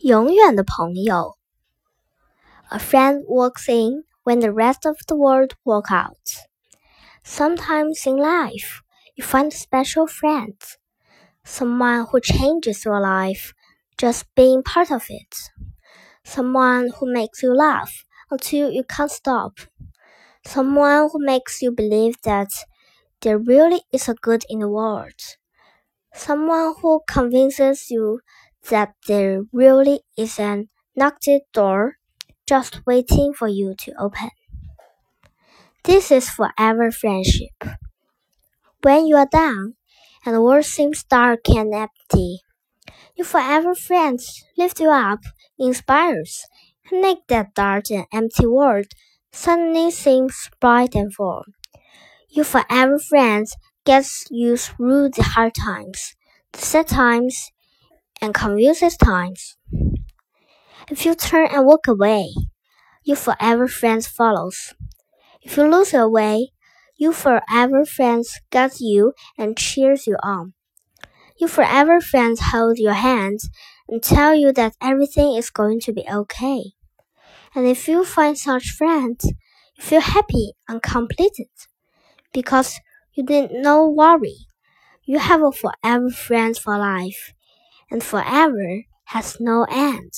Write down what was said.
永远的朋友。A friend walks in when the rest of the world walk out. Sometimes in life, you find a special friend, someone who changes your life just being part of it, someone who makes you laugh until you can't stop, someone who makes you believe that there really is a good in the world, someone who convinces you that there really is an knocked door just waiting for you to open. This is forever friendship. When you are down and the world seems dark and empty, your forever friends lift you up, inspires, and make that dark and empty world suddenly seems bright and full. Your forever friends gets you through the hard times, the sad times, and confuses times. If you turn and walk away, your forever friends follows. If you lose your way, your forever friends guide you and cheers you on. Your forever friends hold your hand and tell you that everything is going to be okay. And if you find such friends, you feel happy and completed because you did no worry. You have a forever friend for life and forever has no end.